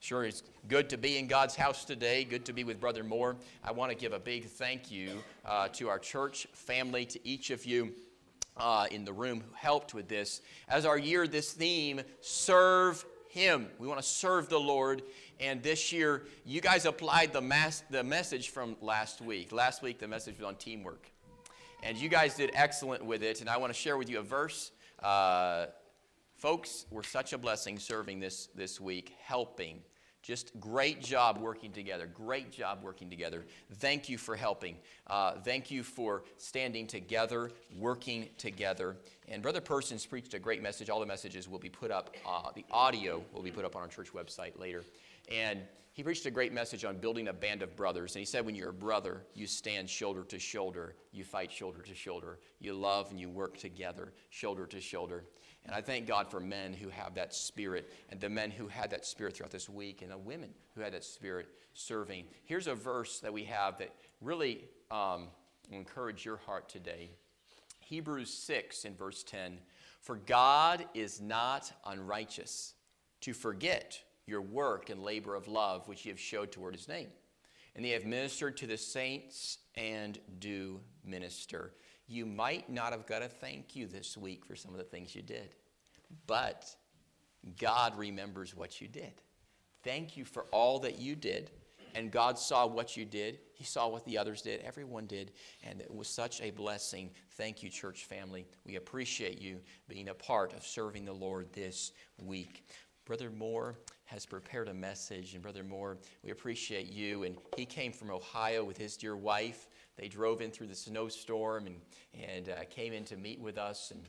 Sure, it's good to be in God's house today. Good to be with Brother Mohr. I want to give a big thank you uh, to our church family, to each of you uh, in the room who helped with this. As our year, this theme, serve Him. We want to serve the Lord. And this year, you guys applied the, the message from last week. Last week, the message was on teamwork. And you guys did excellent with it. And I want to share with you a verse. Uh, Folks were such a blessing serving this, this week, helping. Just great job working together. Great job working together. Thank you for helping. Uh, thank you for standing together, working together. And Brother Persons preached a great message. All the messages will be put up, uh, the audio will be put up on our church website later. And he preached a great message on building a band of brothers. And he said, when you're a brother, you stand shoulder to shoulder, you fight shoulder to shoulder, you love and you work together, shoulder to shoulder. And I thank God for men who have that spirit and the men who had that spirit throughout this week and the women who had that spirit serving. Here's a verse that we have that really um, will encourage your heart today Hebrews 6 in verse 10 For God is not unrighteous to forget your work and labor of love which you have showed toward his name. And they have ministered to the saints and do minister. You might not have got a thank you this week for some of the things you did, but God remembers what you did. Thank you for all that you did. And God saw what you did. He saw what the others did. Everyone did. And it was such a blessing. Thank you, church family. We appreciate you being a part of serving the Lord this week. Brother Mohr has prepared a message. And Brother Mohr, we appreciate you. And he came from Ohio with his dear wife they drove in through the snowstorm and, and uh, came in to meet with us. And,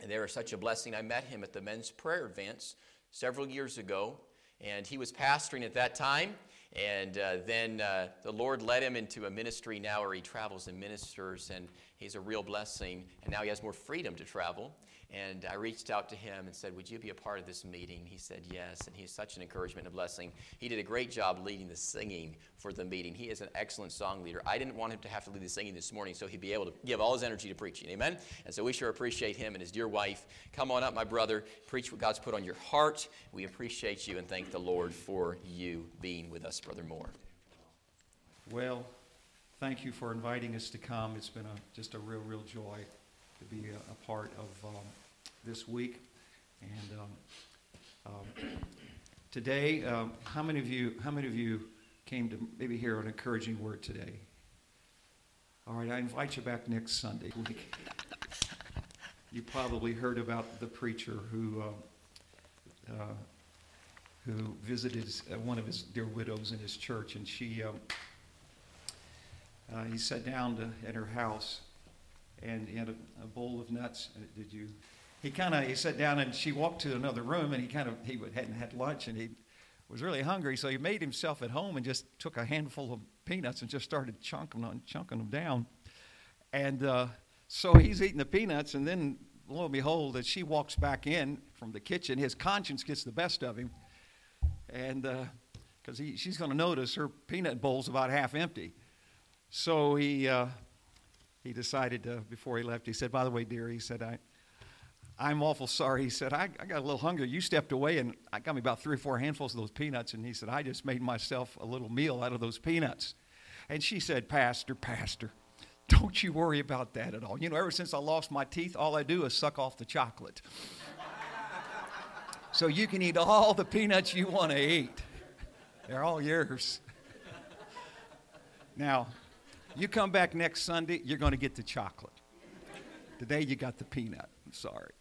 and they were such a blessing. I met him at the men's prayer advance several years ago, and he was pastoring at that time. And uh, then uh, the Lord led him into a ministry now where he travels and ministers, and he's a real blessing. And now he has more freedom to travel. And I reached out to him and said, Would you be a part of this meeting? He said, Yes. And he's such an encouragement and a blessing. He did a great job leading the singing for the meeting. He is an excellent song leader. I didn't want him to have to lead the singing this morning, so he'd be able to give all his energy to preaching. Amen? And so we sure appreciate him and his dear wife. Come on up, my brother. Preach what God's put on your heart. We appreciate you and thank the Lord for you being with us, Brother Mohr. Well, thank you for inviting us to come. It's been a, just a real, real joy to be a, a part of um, this week. And um, um, today, um, how many of you how many of you came to maybe hear an encouraging word today? All right, I invite you back next Sunday. you probably heard about the preacher who uh, uh, who visited uh, one of his dear widows in his church, and she. Um, uh, he sat down to, at her house and he had a, a bowl of nuts. Uh, did you? He kind of he sat down and she walked to another room and he kind of he hadn't had lunch and he was really hungry, so he made himself at home and just took a handful of peanuts and just started chunking them, chunking them down. And uh, so he's eating the peanuts, and then lo and behold, as she walks back in from the kitchen, his conscience gets the best of him, and because uh, she's going to notice her peanut bowl's about half empty. So he uh, he decided to, before he left, he said, By the way, dear, he said, I, I'm awful sorry. He said, I, I got a little hungry. You stepped away and I got me about three or four handfuls of those peanuts. And he said, I just made myself a little meal out of those peanuts. And she said, Pastor, Pastor, don't you worry about that at all. You know, ever since I lost my teeth, all I do is suck off the chocolate. so you can eat all the peanuts you want to eat, they're all yours. now, you come back next Sunday, you're going to get the chocolate. Today you got the peanut. I'm sorry.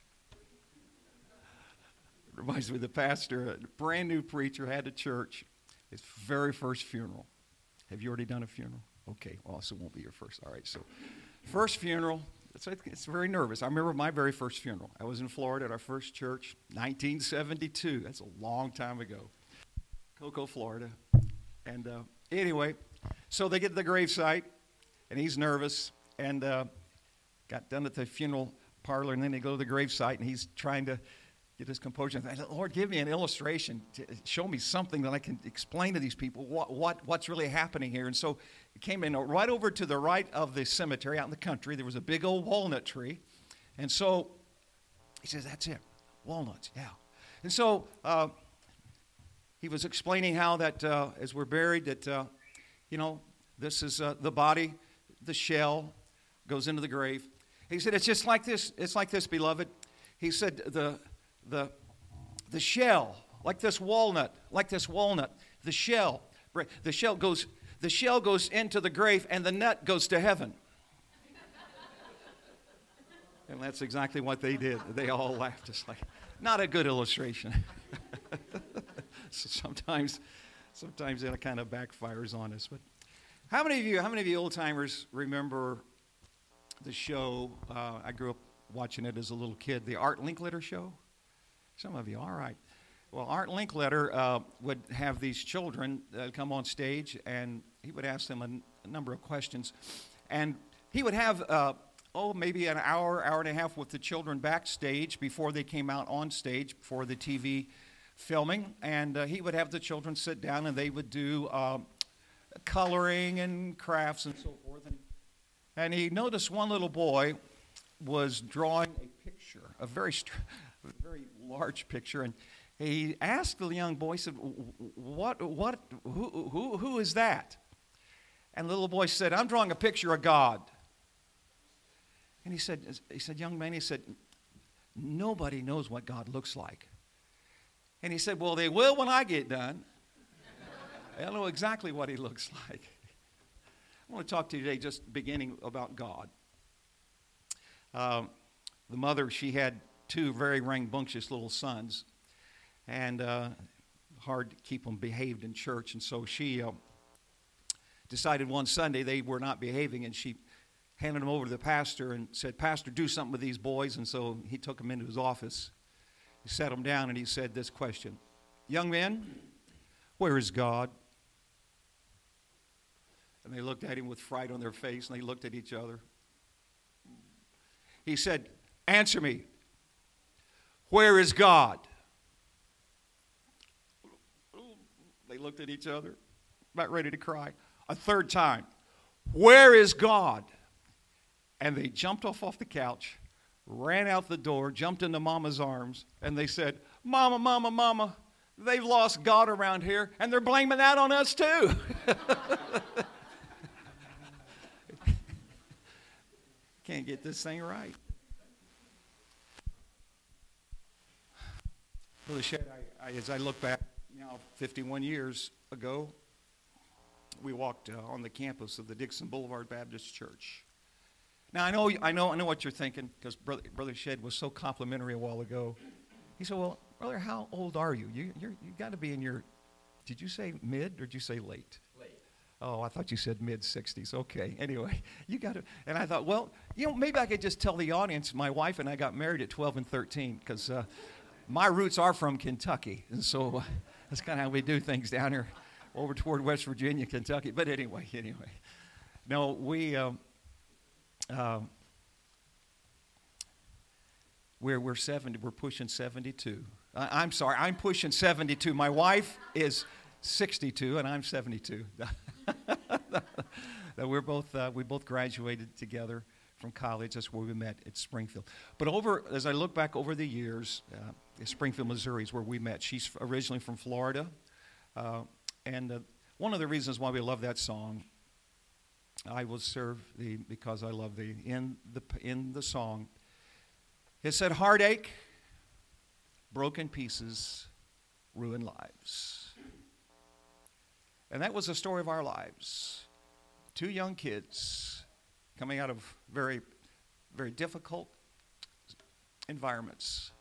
Reminds me of the pastor, a brand new preacher, had a church, his very first funeral. Have you already done a funeral? Okay, well, so it won't be your first. All right, so first funeral, it's, it's very nervous. I remember my very first funeral. I was in Florida at our first church, 1972. That's a long time ago. Cocoa, Florida. And uh, anyway, so they get to the gravesite and he's nervous and uh, got done at the funeral parlor and then they go to the gravesite and he's trying to get his composure. And said, lord give me an illustration to show me something that i can explain to these people what, what, what's really happening here. And so he came in right over to the right of the cemetery out in the country. There was a big old walnut tree. And so he says that's it walnuts yeah. And so uh, he was explaining how that uh, as we're buried, that, uh, you know, this is uh, the body, the shell goes into the grave. He said, it's just like this, it's like this, beloved. He said, the, the, the shell, like this walnut, like this walnut, the shell, the shell goes, the shell goes into the grave and the nut goes to heaven. and that's exactly what they did. They all laughed, It's like, not a good illustration. so sometimes, sometimes it kind of backfires on us. But how many of you, how many of you old timers remember the show? Uh, I grew up watching it as a little kid, the Art Linkletter show. Some of you, all right. Well, Art Linkletter uh, would have these children uh, come on stage, and he would ask them a, n- a number of questions, and he would have uh, oh maybe an hour, hour and a half with the children backstage before they came out on stage for the TV filming, and uh, he would have the children sit down and they would do uh, coloring and crafts and so forth. And, and he noticed one little boy was drawing a picture, a very, a very large picture, and he asked the young boy, said, "What, what, who, who, who is that?" And the little boy said, "I'm drawing a picture of God." And he said, he said, young man, he said, nobody knows what God looks like. And he said, Well, they will when I get done. I know exactly what he looks like. I want to talk to you today just beginning about God. Um, the mother, she had two very rambunctious little sons, and uh, hard to keep them behaved in church. And so she uh, decided one Sunday they were not behaving, and she handed them over to the pastor and said, Pastor, do something with these boys. And so he took them into his office he sat them down and he said this question Young men, where is God? And they looked at him with fright on their face and they looked at each other. He said, Answer me. Where is God? They looked at each other, about ready to cry. A third time, Where is God? And they jumped off off the couch ran out the door, jumped into Mama's arms, and they said, Mama, Mama, Mama, they've lost God around here, and they're blaming that on us too. Can't get this thing right. Brother Shed, I, I, as I look back now 51 years ago, we walked uh, on the campus of the Dixon Boulevard Baptist Church. Now, I know, I know, I know what you're thinking because Brother, Brother Shed was so complimentary a while ago. He said, Well, brother, how old are you? You, you're, you got to be in your, did you say mid or did you say late? Oh, I thought you said mid 60s. Okay. Anyway, you got to, and I thought, well, you know, maybe I could just tell the audience my wife and I got married at 12 and 13 because uh, my roots are from Kentucky. And so uh, that's kind of how we do things down here over toward West Virginia, Kentucky. But anyway, anyway. No, we, um, um, we're, we're 70, we're pushing 72. I, I'm sorry, I'm pushing 72. My wife is 62 and I'm 72. we're both, uh, we both graduated together from college. That's where we met at Springfield. But over, as I look back over the years, uh, Springfield, Missouri is where we met. She's originally from Florida. Uh, and uh, one of the reasons why we love that song I will serve thee because I love thee. In the, in the song, it said, heartache, broken pieces, ruined lives. And that was the story of our lives. Two young kids coming out of very, very difficult environments.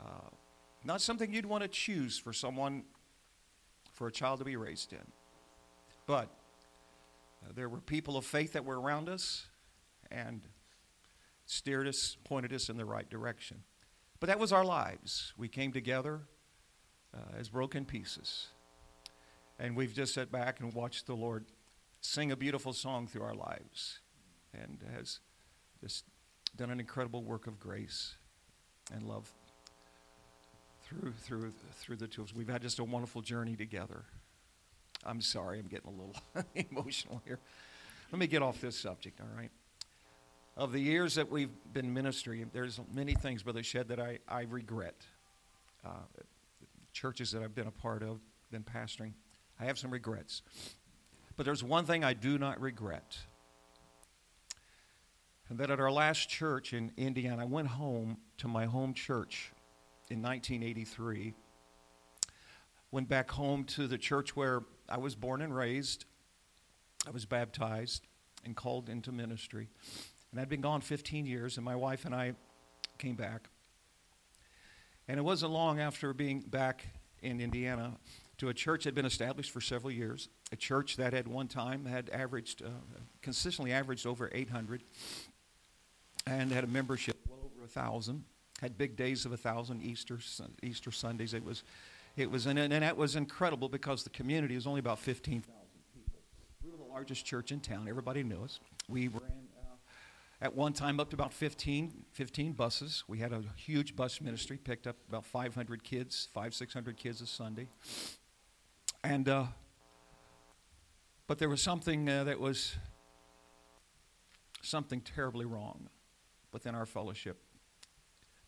Uh, not something you'd want to choose for someone, for a child to be raised in. But uh, there were people of faith that were around us and steered us, pointed us in the right direction. But that was our lives. We came together uh, as broken pieces. And we've just sat back and watched the Lord sing a beautiful song through our lives and has just done an incredible work of grace and love through through through the tools. We've had just a wonderful journey together. I'm sorry, I'm getting a little emotional here. Let me get off this subject, all right? Of the years that we've been ministering, there's many things, Brother Shed, that I, I regret. Uh, churches that I've been a part of, been pastoring, I have some regrets. But there's one thing I do not regret. And that at our last church in Indiana, I went home to my home church in 1983. Went back home to the church where I was born and raised. I was baptized and called into ministry. And I'd been gone 15 years, and my wife and I came back. And it wasn't long after being back in Indiana to a church that had been established for several years, a church that at one time had averaged, uh, consistently averaged over 800, and had a membership well over a thousand. Had big days of a thousand Easter Easter Sundays. It was, it was, and, and that was incredible because the community was only about 15,000 people. We were the largest church in town. Everybody knew us. We ran at one time up to about 15, 15 buses. We had a huge bus ministry, picked up about 500 kids, five, 600 kids a Sunday. And, uh, but there was something uh, that was something terribly wrong within our fellowship.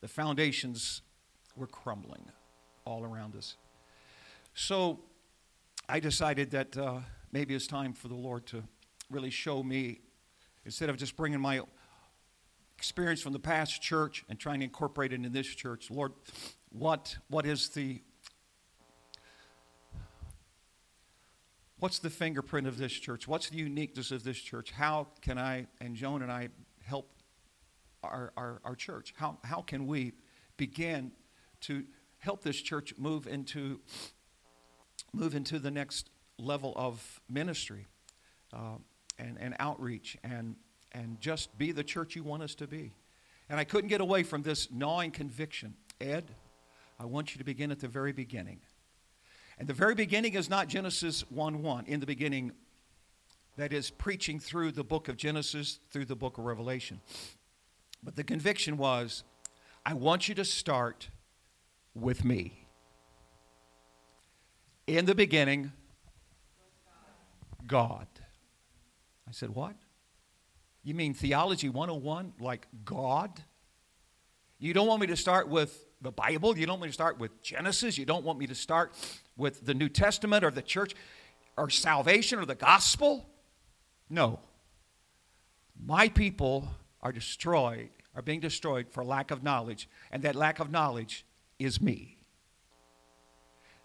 The foundations were crumbling all around us. So I decided that uh, maybe it's time for the Lord to really show me, instead of just bringing my experience from the past church and trying to incorporate it in this church. Lord, what, what is the what's the fingerprint of this church? What's the uniqueness of this church? How can I and Joan and I help our, our, our church? How, how can we begin to help this church move into move into the next level of ministry uh, and, and outreach and and just be the church you want us to be. And I couldn't get away from this gnawing conviction. Ed, I want you to begin at the very beginning. And the very beginning is not Genesis 1 1. In the beginning, that is preaching through the book of Genesis, through the book of Revelation. But the conviction was I want you to start with me. In the beginning, God. I said, What? You mean theology 101, like God? You don't want me to start with the Bible. You don't want me to start with Genesis. You don't want me to start with the New Testament or the church or salvation or the gospel. No. My people are destroyed, are being destroyed for lack of knowledge, and that lack of knowledge is me.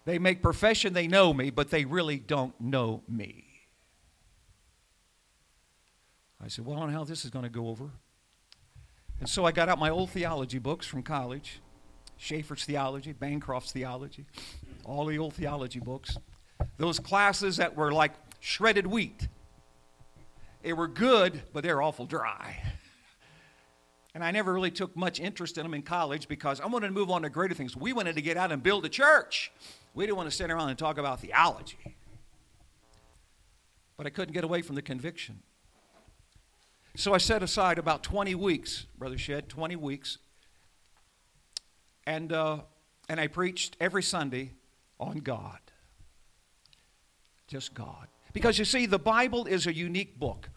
They make profession they know me, but they really don't know me. I said, Well, I don't know how this is going to go over. And so I got out my old theology books from college Chafer's theology, Bancroft's theology, all the old theology books. Those classes that were like shredded wheat. They were good, but they were awful dry. And I never really took much interest in them in college because I wanted to move on to greater things. We wanted to get out and build a church. We didn't want to sit around and talk about theology. But I couldn't get away from the conviction. So I set aside about 20 weeks, Brother Shed, 20 weeks. And, uh, and I preached every Sunday on God. Just God. Because you see, the Bible is a unique book.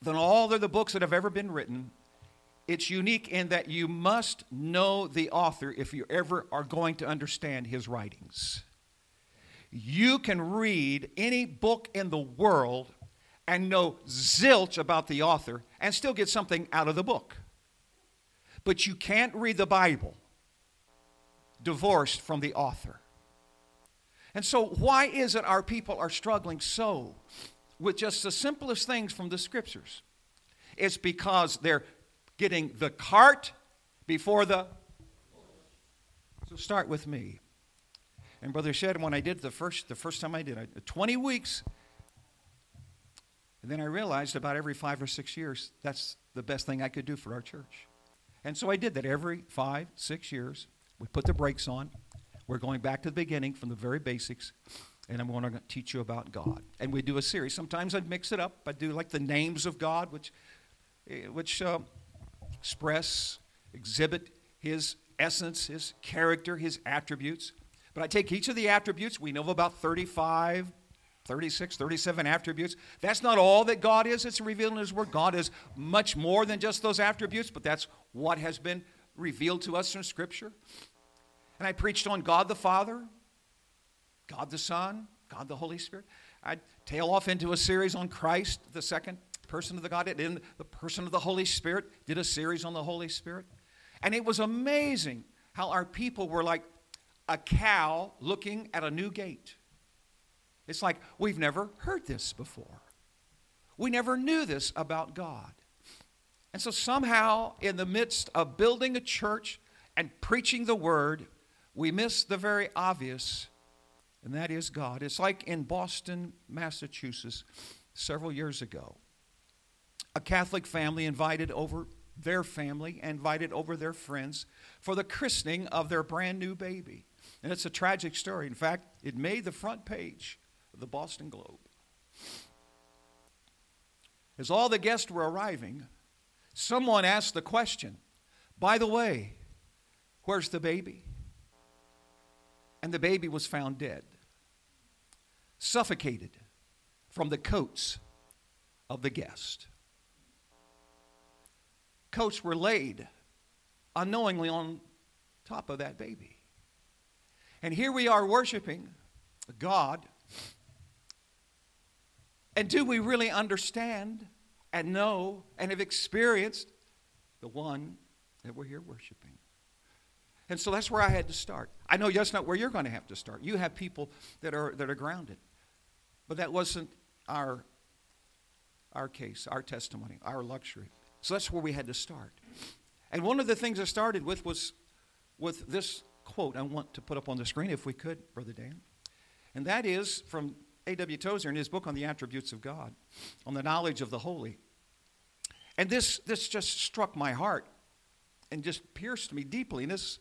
Than all of the books that have ever been written, it's unique in that you must know the author if you ever are going to understand his writings. You can read any book in the world and know zilch about the author and still get something out of the book. But you can't read the Bible divorced from the author. And so, why is it our people are struggling so with just the simplest things from the scriptures? It's because they're getting the cart before the. So, start with me. And Brother Shed, when I did the first, the first time I did, I, 20 weeks and then I realized about every five or six years, that's the best thing I could do for our church. And so I did that every five, six years. We put the brakes on. We're going back to the beginning from the very basics, and I'm going to teach you about God. And we do a series. Sometimes I'd mix it up. I do like the names of God, which, eh, which uh, express, exhibit His essence, His character, His attributes. But I take each of the attributes. We know of about 35, 36, 37 attributes. That's not all that God is. It's revealed in His Word. God is much more than just those attributes, but that's what has been revealed to us from Scripture. and I preached on God the Father, God the Son, God the Holy Spirit. I'd tail off into a series on Christ, the second person of the Godhead, in the person of the Holy Spirit, did a series on the Holy Spirit. And it was amazing how our people were like a cow looking at a new gate. It's like we've never heard this before. We never knew this about God. And so, somehow, in the midst of building a church and preaching the word, we miss the very obvious, and that is God. It's like in Boston, Massachusetts, several years ago. A Catholic family invited over their family, and invited over their friends for the christening of their brand new baby. And it's a tragic story. In fact, it made the front page of the Boston Globe. As all the guests were arriving, someone asked the question, By the way, where's the baby? And the baby was found dead, suffocated from the coats of the guest. Coats were laid unknowingly on top of that baby. And here we are worshiping God and do we really understand and know and have experienced the one that we're here worshiping? And so that's where I had to start. I know that's not where you're going to have to start. You have people that are, that are grounded. But that wasn't our, our case, our testimony, our luxury. So that's where we had to start. And one of the things I started with was with this quote I want to put up on the screen, if we could, Brother Dan. And that is from A.W. Tozer in his book on the attributes of God, on the knowledge of the holy. And this, this just struck my heart and just pierced me deeply. And this,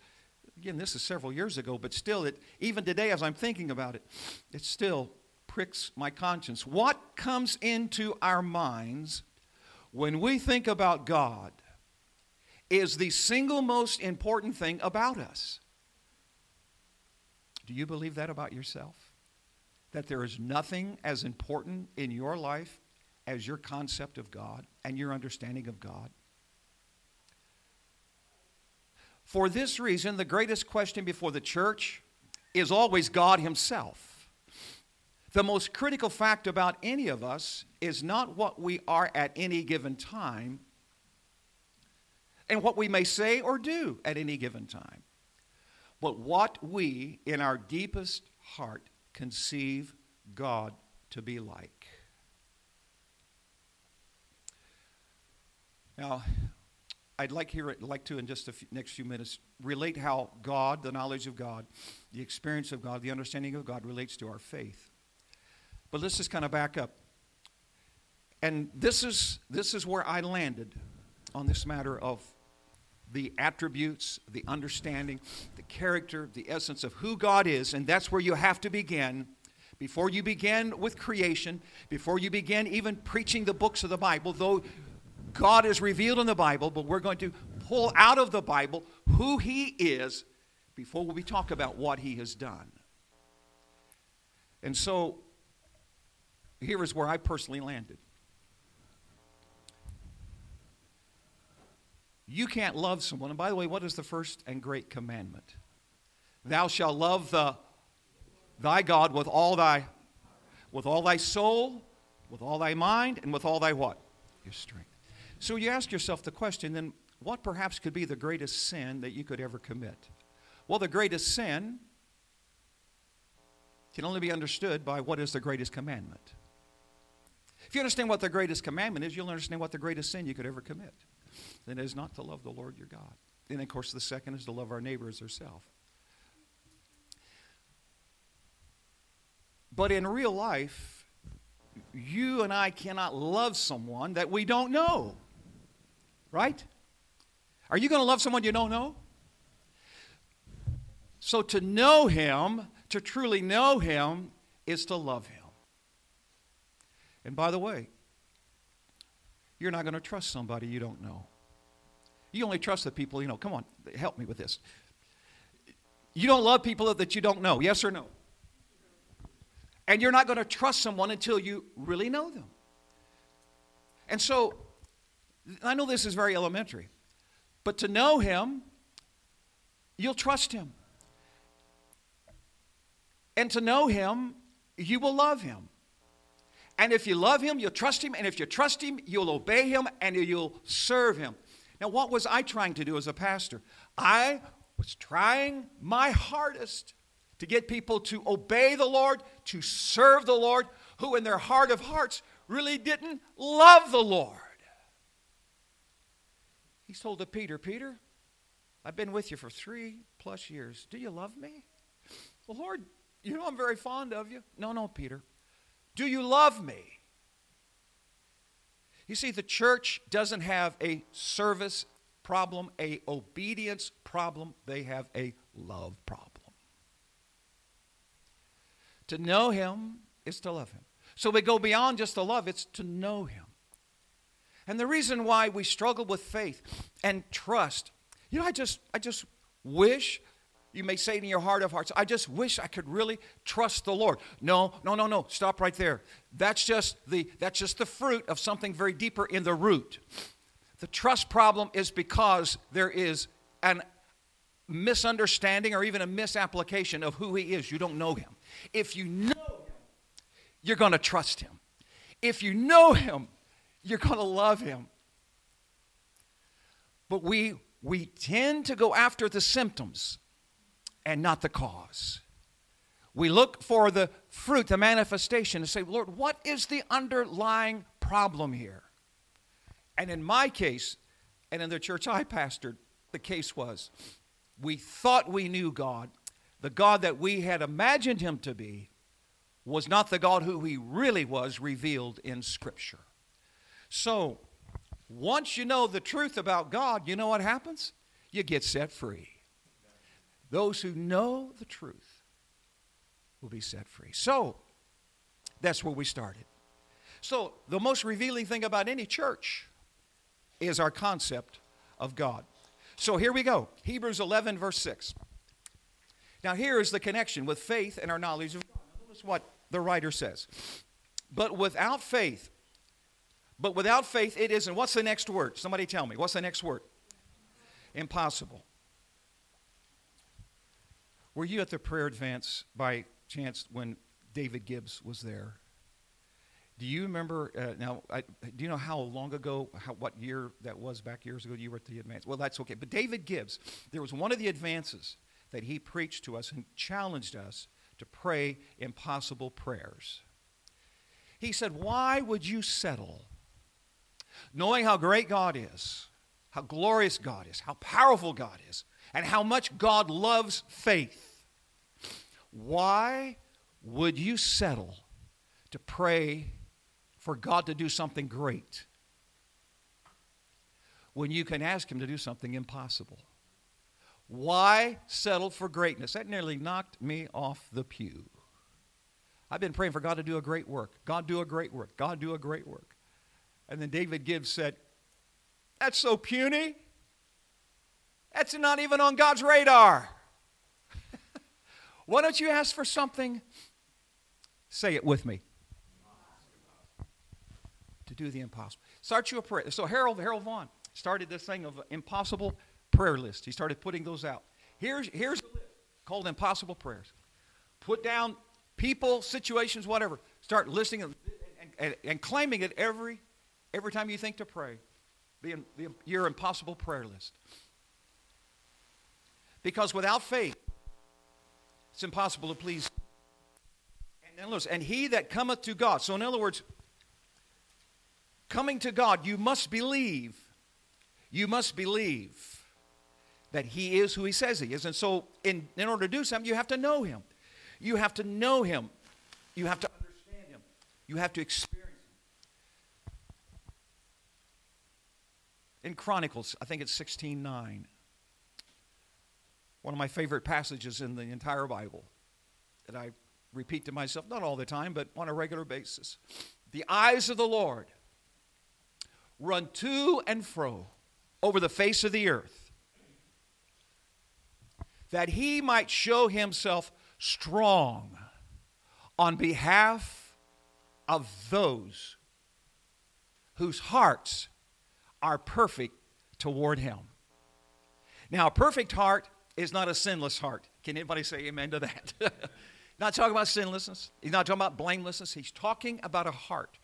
again, this is several years ago, but still, it, even today as I'm thinking about it, it still pricks my conscience. What comes into our minds when we think about God is the single most important thing about us. Do you believe that about yourself? That there is nothing as important in your life as your concept of God and your understanding of God? For this reason, the greatest question before the church is always God Himself. The most critical fact about any of us is not what we are at any given time and what we may say or do at any given time, but what we, in our deepest heart, conceive God to be like. Now, I'd like here, like to in just the next few minutes relate how God, the knowledge of God, the experience of God, the understanding of God relates to our faith. But let's just kind of back up. And this is this is where I landed on this matter of the attributes, the understanding, the character, the essence of who God is, and that's where you have to begin. Before you begin with creation, before you begin even preaching the books of the Bible, though God is revealed in the Bible, but we're going to pull out of the Bible who He is before we talk about what He has done. And so, here is where I personally landed. You can't love someone. And by the way, what is the first and great commandment? Thou shalt love the thy God with all thy with all thy soul, with all thy mind, and with all thy what? Your strength. So you ask yourself the question then what perhaps could be the greatest sin that you could ever commit? Well, the greatest sin can only be understood by what is the greatest commandment. If you understand what the greatest commandment is, you'll understand what the greatest sin you could ever commit then it is not to love the Lord your God. And of course, the second is to love our neighbor as ourselves. But in real life, you and I cannot love someone that we don't know. Right? Are you going to love someone you don't know? So to know him, to truly know him, is to love him. And by the way, you're not going to trust somebody you don't know. You only trust the people you know. Come on, help me with this. You don't love people that you don't know, yes or no? And you're not going to trust someone until you really know them. And so, I know this is very elementary, but to know him, you'll trust him. And to know Him, you will love Him. And if you love Him, you'll trust Him. And if you trust Him, you'll obey Him and you'll serve Him. Now, what was I trying to do as a pastor? I was trying my hardest to get people to obey the Lord, to serve the Lord, who in their heart of hearts really didn't love the Lord. He told to Peter, Peter, I've been with you for three plus years. Do you love me? Well, Lord, you know I'm very fond of you. No, no, Peter. Do you love me? You see, the church doesn't have a service problem, a obedience problem. They have a love problem. To know him is to love him. So we go beyond just the love, it's to know him. And the reason why we struggle with faith and trust, you know, I just I just wish you may say in your heart of hearts, I just wish I could really trust the Lord. No, no, no, no. Stop right there. That's just the that's just the fruit of something very deeper in the root. The trust problem is because there is an misunderstanding or even a misapplication of who he is. You don't know him. If you know him, you're going to trust him. If you know him, you're going to love him. But we we tend to go after the symptoms and not the cause. We look for the fruit, the manifestation, and say, Lord, what is the underlying problem here? And in my case, and in the church I pastored, the case was we thought we knew God. The God that we had imagined him to be was not the God who he really was revealed in Scripture. So, once you know the truth about God, you know what happens? You get set free. Those who know the truth will be set free. So, that's where we started. So, the most revealing thing about any church is our concept of God. So, here we go Hebrews 11, verse 6. Now, here is the connection with faith and our knowledge of God. Notice what the writer says. But without faith, but without faith, it isn't. What's the next word? Somebody tell me. What's the next word? Impossible. Were you at the prayer advance by chance when David Gibbs was there? Do you remember? Uh, now, I, do you know how long ago, how, what year that was back years ago? You were at the advance. Well, that's okay. But David Gibbs, there was one of the advances that he preached to us and challenged us to pray impossible prayers. He said, Why would you settle, knowing how great God is, how glorious God is, how powerful God is, and how much God loves faith? Why would you settle to pray for God to do something great when you can ask Him to do something impossible? Why settle for greatness? That nearly knocked me off the pew. I've been praying for God to do a great work. God, do a great work. God, do a great work. And then David Gibbs said, That's so puny. That's not even on God's radar. Why don't you ask for something? Say it with me. To do the impossible. Start you a prayer. So Harold, Harold Vaughn started this thing of impossible prayer list. He started putting those out. Here's, here's a list called impossible prayers. Put down people, situations, whatever. Start listing and, and, and claiming it every, every time you think to pray. The, the, your impossible prayer list. Because without faith, it's impossible to please. And listen, and he that cometh to God. So in other words, coming to God, you must believe. You must believe that he is who he says he is. And so in, in order to do something, you have to know him. You have to know him. You have to understand him. You have to experience him. In Chronicles, I think it's 16:9 one of my favorite passages in the entire Bible that I repeat to myself, not all the time, but on a regular basis. The eyes of the Lord run to and fro over the face of the earth, that he might show himself strong on behalf of those whose hearts are perfect toward him. Now, a perfect heart is not a sinless heart. Can anybody say amen to that? Not talking about sinlessness. He's not talking about blamelessness. He's talking about a heart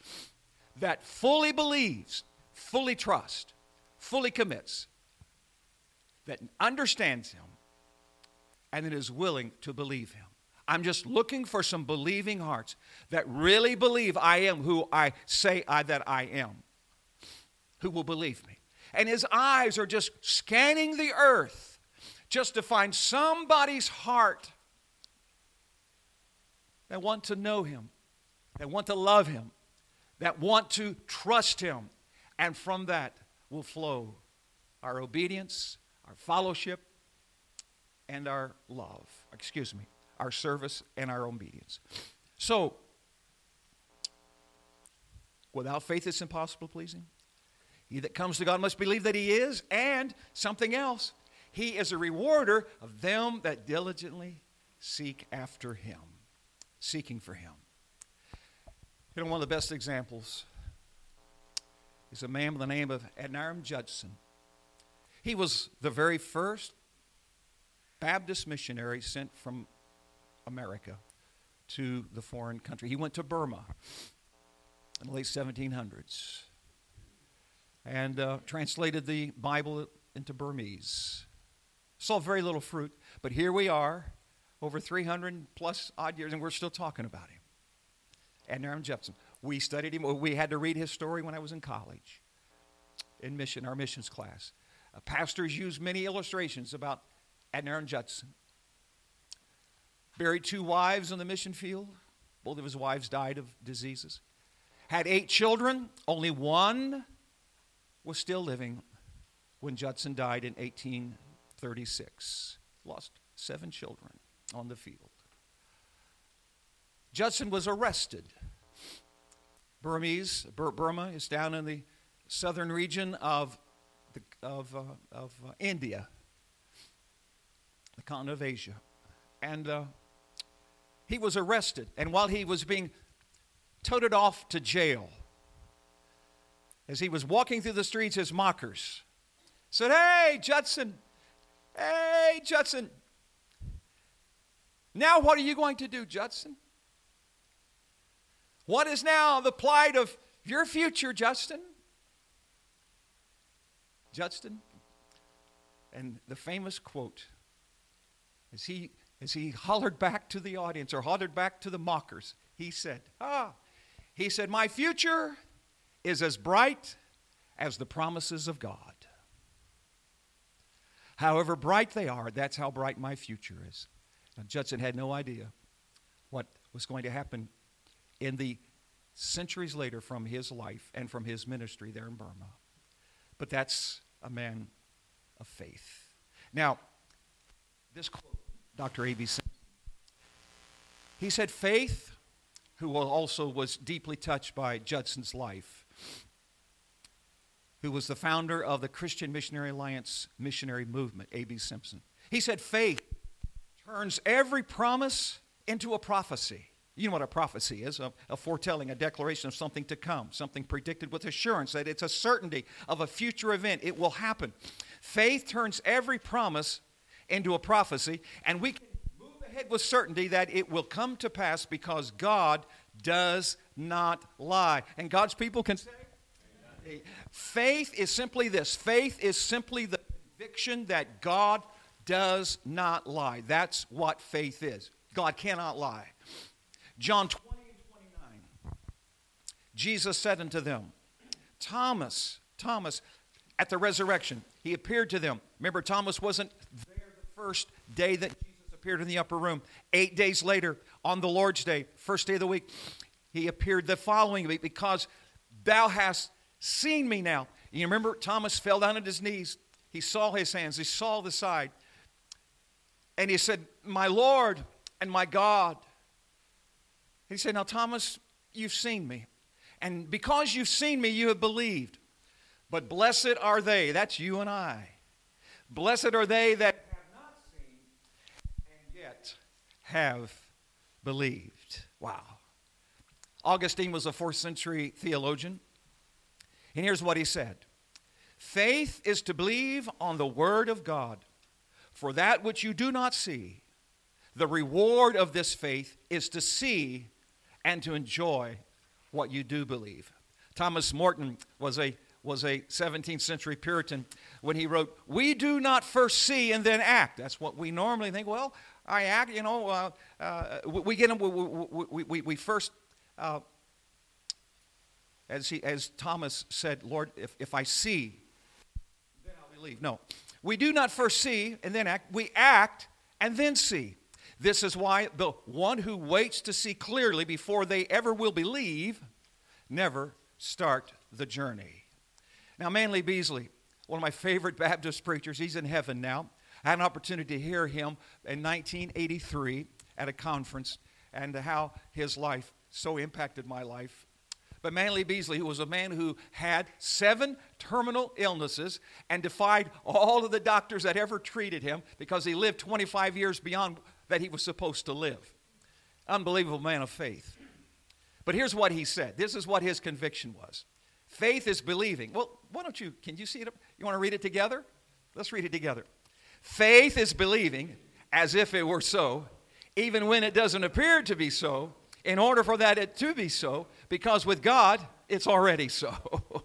that fully believes, fully trusts, fully commits, that understands Him, and that is willing to believe Him. I'm just looking for some believing hearts that really believe I am who I say I, that I am, who will believe me. And his eyes are just scanning the earth just to find somebody's heart that want to know him, that want to love him, that want to trust him. And from that will flow our obedience, our fellowship, and our love. Excuse me our service, and our obedience. So, without faith, it's impossible Him. He that comes to God must believe that He is, and something else. He is a rewarder of them that diligently seek after Him, seeking for Him. You know, one of the best examples is a man by the name of Adoniram Judson. He was the very first Baptist missionary sent from America to the foreign country. He went to Burma in the late 1700s and uh, translated the Bible into Burmese. Saw very little fruit, but here we are, over 300 plus odd years, and we're still talking about him. And Adoniram Judson. We studied him. We had to read his story when I was in college, in mission, our missions class. Uh, pastors use many illustrations about Adoniram Judson. Buried two wives on the mission field. Both of his wives died of diseases. Had eight children. Only one was still living when Judson died in 1836. Lost seven children on the field. Judson was arrested. Burmese, Burma is down in the southern region of, the, of, uh, of uh, India, the continent of Asia. And uh, he was arrested. And while he was being toted off to jail, as he was walking through the streets, his mockers said, Hey, Judson, hey, Judson, now what are you going to do, Judson? What is now the plight of your future, Justin? Judson, and the famous quote as he as he hollered back to the audience or hollered back to the mockers, he said, Ah, he said, My future is as bright as the promises of God. However bright they are, that's how bright my future is. Now, Judson had no idea what was going to happen in the centuries later from his life and from his ministry there in Burma. But that's a man of faith. Now, this quote Dr. A.B. He said, Faith, who also was deeply touched by Judson's life, who was the founder of the Christian Missionary Alliance missionary movement, A.B. Simpson. He said, Faith turns every promise into a prophecy. You know what a prophecy is a, a, foretelling, a declaration of something to come, something predicted with assurance that it's a certainty of a future event. It will happen. Faith turns every promise into a prophecy, and we can move ahead with certainty that it will come to pass because God does not lie. And God's people can say, Faith is simply this faith is simply the conviction that God does not lie. That's what faith is. God cannot lie. John 20 and 29. Jesus said unto them, Thomas, Thomas, at the resurrection, he appeared to them. Remember, Thomas wasn't there the first day that Jesus appeared in the upper room. Eight days later, on the Lord's Day, first day of the week, he appeared the following week because thou hast seen me now. You remember, Thomas fell down at his knees. He saw his hands, he saw the side. And he said, My Lord and my God. He said, Now, Thomas, you've seen me. And because you've seen me, you have believed. But blessed are they, that's you and I. Blessed are they that have not seen and yet have believed. Wow. Augustine was a fourth century theologian. And here's what he said Faith is to believe on the Word of God, for that which you do not see, the reward of this faith is to see and to enjoy what you do believe. Thomas Morton was a was a 17th century Puritan when he wrote, We do not first see and then act. That's what we normally think. Well, I act, you know, uh, uh, we, get we, we, we, we first, uh, as, he, as Thomas said, Lord, if, if I see, then I'll believe. No. We do not first see and then act. We act and then see. This is why the one who waits to see clearly before they ever will believe never start the journey. Now, Manly Beasley, one of my favorite Baptist preachers, he's in heaven now. I had an opportunity to hear him in 1983 at a conference and how his life so impacted my life. But Manly Beasley, who was a man who had seven terminal illnesses and defied all of the doctors that ever treated him because he lived 25 years beyond that he was supposed to live. Unbelievable man of faith. But here's what he said. This is what his conviction was. Faith is believing. Well, why don't you, can you see it? You want to read it together? Let's read it together. Faith is believing as if it were so, even when it doesn't appear to be so, in order for that it to be so, because with God, it's already so.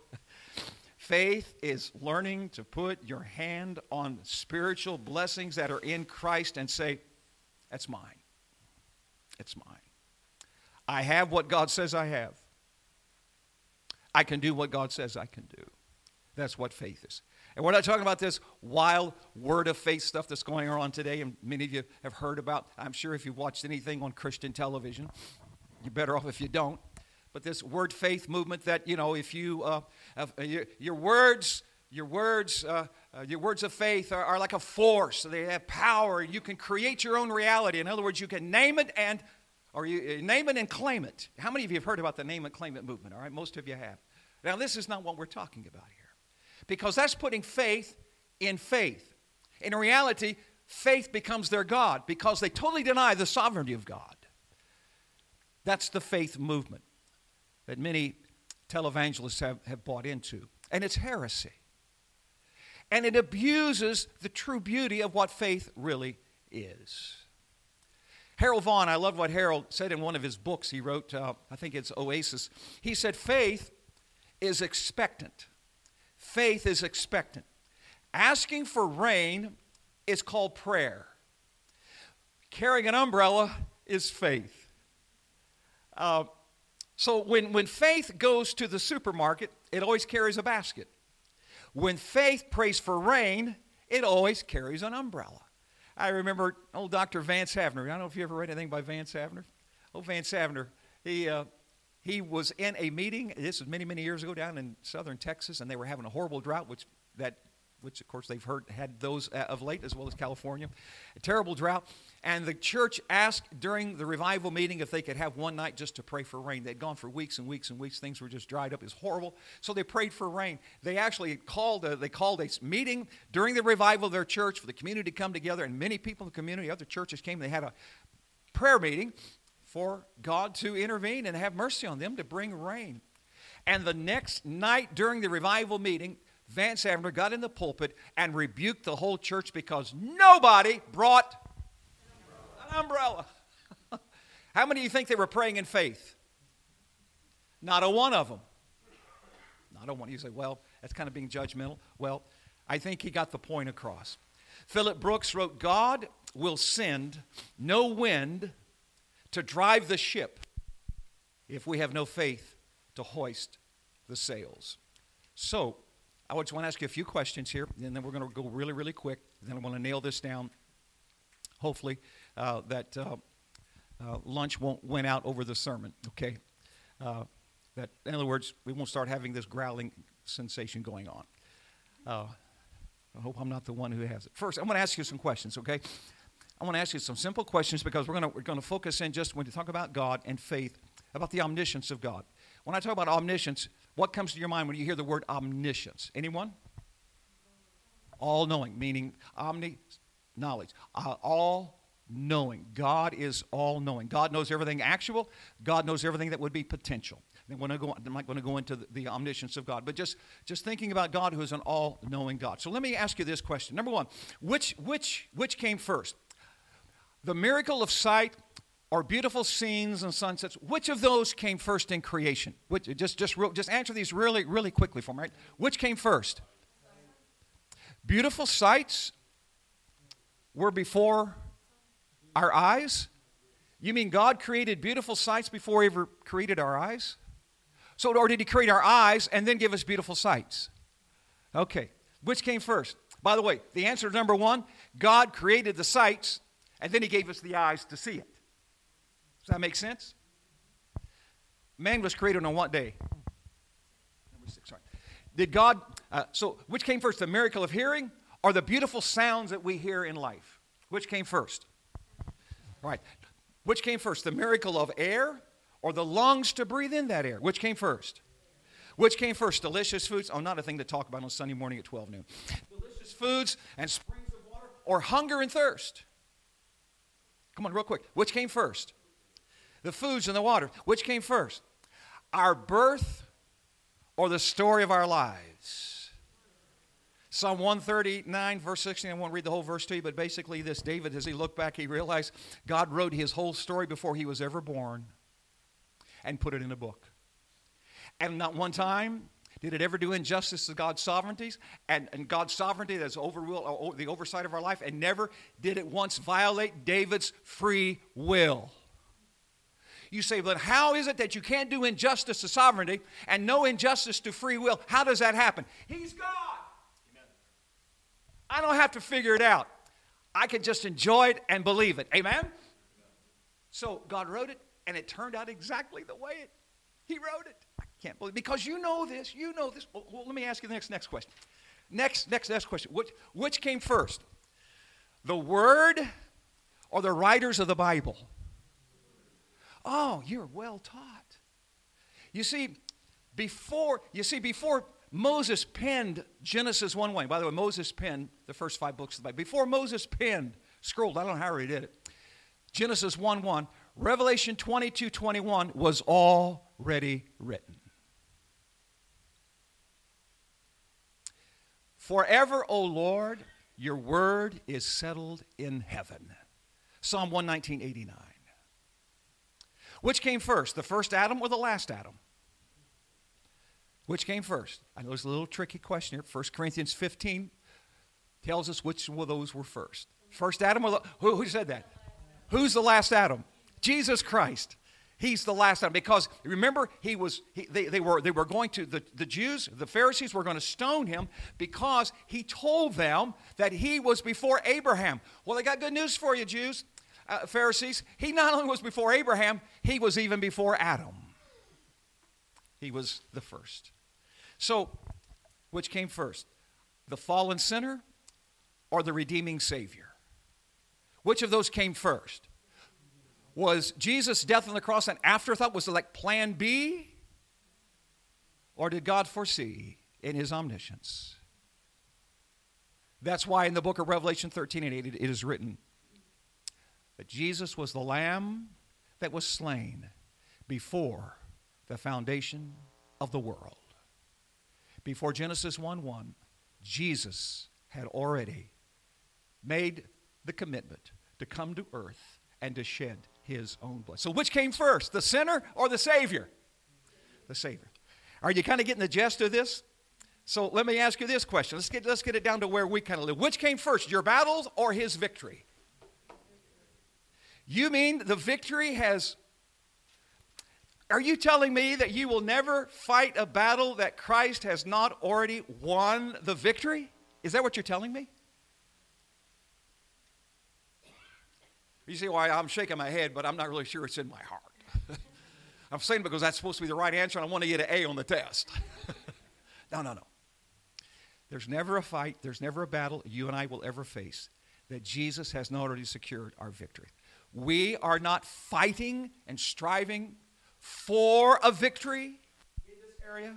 Faith is learning to put your hand on spiritual blessings that are in Christ and say, That's mine. It's mine. I have what God says I have. I can do what God says I can do. That's what faith is. And we're not talking about this wild word of faith stuff that's going on today, and many of you have heard about. I'm sure if you've watched anything on Christian television, you're better off if you don't. But this word faith movement that, you know, if you, uh, uh, your, your, words, your words, uh, uh, your words of faith are, are like a force. They have power. You can create your own reality. In other words, you can name it and, or you uh, name it and claim it. How many of you have heard about the name and claim it movement? All right, most of you have. Now, this is not what we're talking about here because that's putting faith in faith. In reality, faith becomes their God because they totally deny the sovereignty of God. That's the faith movement that many televangelists have, have bought into. And it's heresy. And it abuses the true beauty of what faith really is. Harold Vaughan, I love what Harold said in one of his books he wrote, uh, I think it's Oasis. He said, Faith is expectant. Faith is expectant. Asking for rain is called prayer. Carrying an umbrella is faith. Uh, so when, when faith goes to the supermarket, it always carries a basket. When faith prays for rain, it always carries an umbrella. I remember old Dr. Vance Havner. I don't know if you ever read anything by Vance Havner. Old Vance Havner, he, uh, he was in a meeting, this was many, many years ago down in southern Texas, and they were having a horrible drought, which that which of course they've heard had those uh, of late as well as California. A terrible drought. And the church asked during the revival meeting if they could have one night just to pray for rain. They'd gone for weeks and weeks and weeks. Things were just dried up. It was horrible. So they prayed for rain. They actually called a, they called a meeting during the revival of their church for the community to come together. And many people in the community, other churches came. They had a prayer meeting for God to intervene and have mercy on them to bring rain. And the next night during the revival meeting, Vance Havner got in the pulpit and rebuked the whole church because nobody brought an umbrella. How many of you think they were praying in faith? Not a one of them. Not a one. You say, well, that's kind of being judgmental. Well, I think he got the point across. Philip Brooks wrote, God will send no wind to drive the ship if we have no faith to hoist the sails. So, I just want to ask you a few questions here, and then we're going to go really, really quick. Then I want to nail this down. Hopefully, uh, that uh, uh, lunch won't win out over the sermon, okay? Uh, that, in other words, we won't start having this growling sensation going on. Uh, I hope I'm not the one who has it. First, I'm going to ask you some questions, okay? I want to ask you some simple questions because we're going to, we're going to focus in just when you talk about God and faith, about the omniscience of God. When I talk about omniscience, what comes to your mind when you hear the word omniscience? Anyone? All knowing, meaning omni knowledge. Uh, all knowing. God is all knowing. God knows everything actual, God knows everything that would be potential. I'm, not going to go into the, the omniscience of God, but just, just thinking about God who is an all knowing God. So let me ask you this question. Number one, which, which, which came first? the miracle of sight or beautiful scenes and sunsets, which of those came first in creation? Which, just, just, real, just answer these really, really quickly for me, right? Which came first? Beautiful sights were before our eyes? You mean God created beautiful sights before He ever created our eyes? So, or did He create our eyes and then give us beautiful sights? Okay, which came first? By the way, the answer to number one God created the sights and then He gave us the eyes to see it. Does that make sense? Man was created on what day? Number six, sorry. Did God, uh, so which came first, the miracle of hearing or the beautiful sounds that we hear in life? Which came first? Right. Which came first, the miracle of air or the lungs to breathe in that air? Which came first? Which came first, delicious foods? Oh, not a thing to talk about on Sunday morning at 12 noon. Delicious foods and springs of water or hunger and thirst? Come on, real quick. Which came first? The foods and the water. Which came first? Our birth or the story of our lives? Psalm 139, verse 16, I won't read the whole verse to you, but basically this David, as he looked back, he realized God wrote his whole story before he was ever born and put it in a book. And not one time did it ever do injustice to God's sovereignties and, and God's sovereignty that's over uh, the oversight of our life, and never did it once violate David's free will. You say, but how is it that you can't do injustice to sovereignty and no injustice to free will? How does that happen? He's God. I don't have to figure it out. I can just enjoy it and believe it. Amen? So God wrote it, and it turned out exactly the way it, He wrote it. I can't believe because you know this. You know this. Well, let me ask you the next next question. Next next next question. Which which came first? The Word or the writers of the Bible? Oh, you're well taught. You see, before you see before Moses penned Genesis 1 1. By the way, Moses penned the first five books of the Bible. Before Moses penned, scrolled, I don't know how he did it, Genesis 1 1, Revelation 22 21 was already written. Forever, O Lord, your word is settled in heaven. Psalm 119, 89. Which came first, the first Adam or the last Adam? Which came first? I know it's a little tricky question here. 1 Corinthians 15 tells us which of those were first. First Adam, or the, who, who said that? Who's the last Adam? Jesus Christ. He's the last Adam because remember he was he, they, they were they were going to the, the Jews the Pharisees were going to stone him because he told them that he was before Abraham. Well, I got good news for you, Jews, uh, Pharisees. He not only was before Abraham, he was even before Adam. He was the first. So, which came first? The fallen sinner or the redeeming Savior? Which of those came first? Was Jesus' death on the cross an afterthought? Was it like plan B? Or did God foresee in his omniscience? That's why in the book of Revelation 13 and 8 it is written that Jesus was the lamb that was slain before the foundation of the world before Genesis 1 1, Jesus had already made the commitment to come to earth and to shed his own blood. So, which came first, the sinner or the Savior? The Savior. Are you kind of getting the gist of this? So, let me ask you this question. Let's get, let's get it down to where we kind of live. Which came first, your battles or his victory? You mean the victory has are you telling me that you will never fight a battle that Christ has not already won the victory? Is that what you're telling me? You see why I'm shaking my head, but I'm not really sure it's in my heart. I'm saying because that's supposed to be the right answer, and I want to get an A on the test. no, no, no. There's never a fight, there's never a battle you and I will ever face that Jesus has not already secured our victory. We are not fighting and striving for a victory in this area,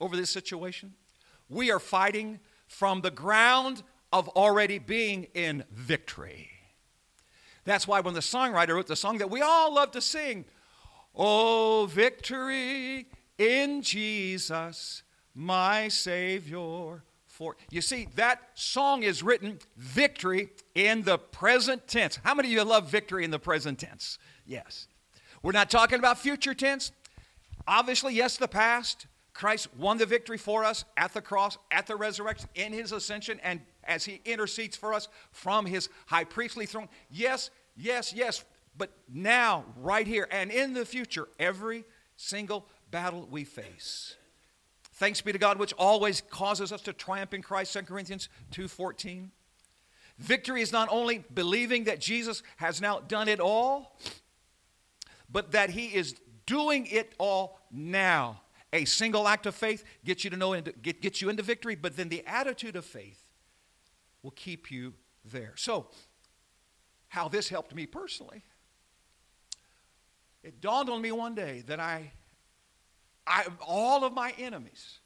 over this situation. We are fighting from the ground of already being in victory. That's why when the songwriter wrote the song that we all love to sing, Oh, victory in Jesus, my Savior for. You see, that song is written victory in the present tense. How many of you love victory in the present tense? Yes. We're not talking about future tense. Obviously, yes, the past. Christ won the victory for us at the cross, at the resurrection, in his ascension, and as he intercedes for us from his high priestly throne. Yes, yes, yes. But now, right here, and in the future, every single battle we face. Thanks be to God, which always causes us to triumph in Christ, 2 Corinthians 2.14. Victory is not only believing that Jesus has now done it all, but that he is doing it all now. A single act of faith gets you to know get, gets you into victory, but then the attitude of faith will keep you there. So, how this helped me personally. It dawned on me one day that I, I all of my enemies,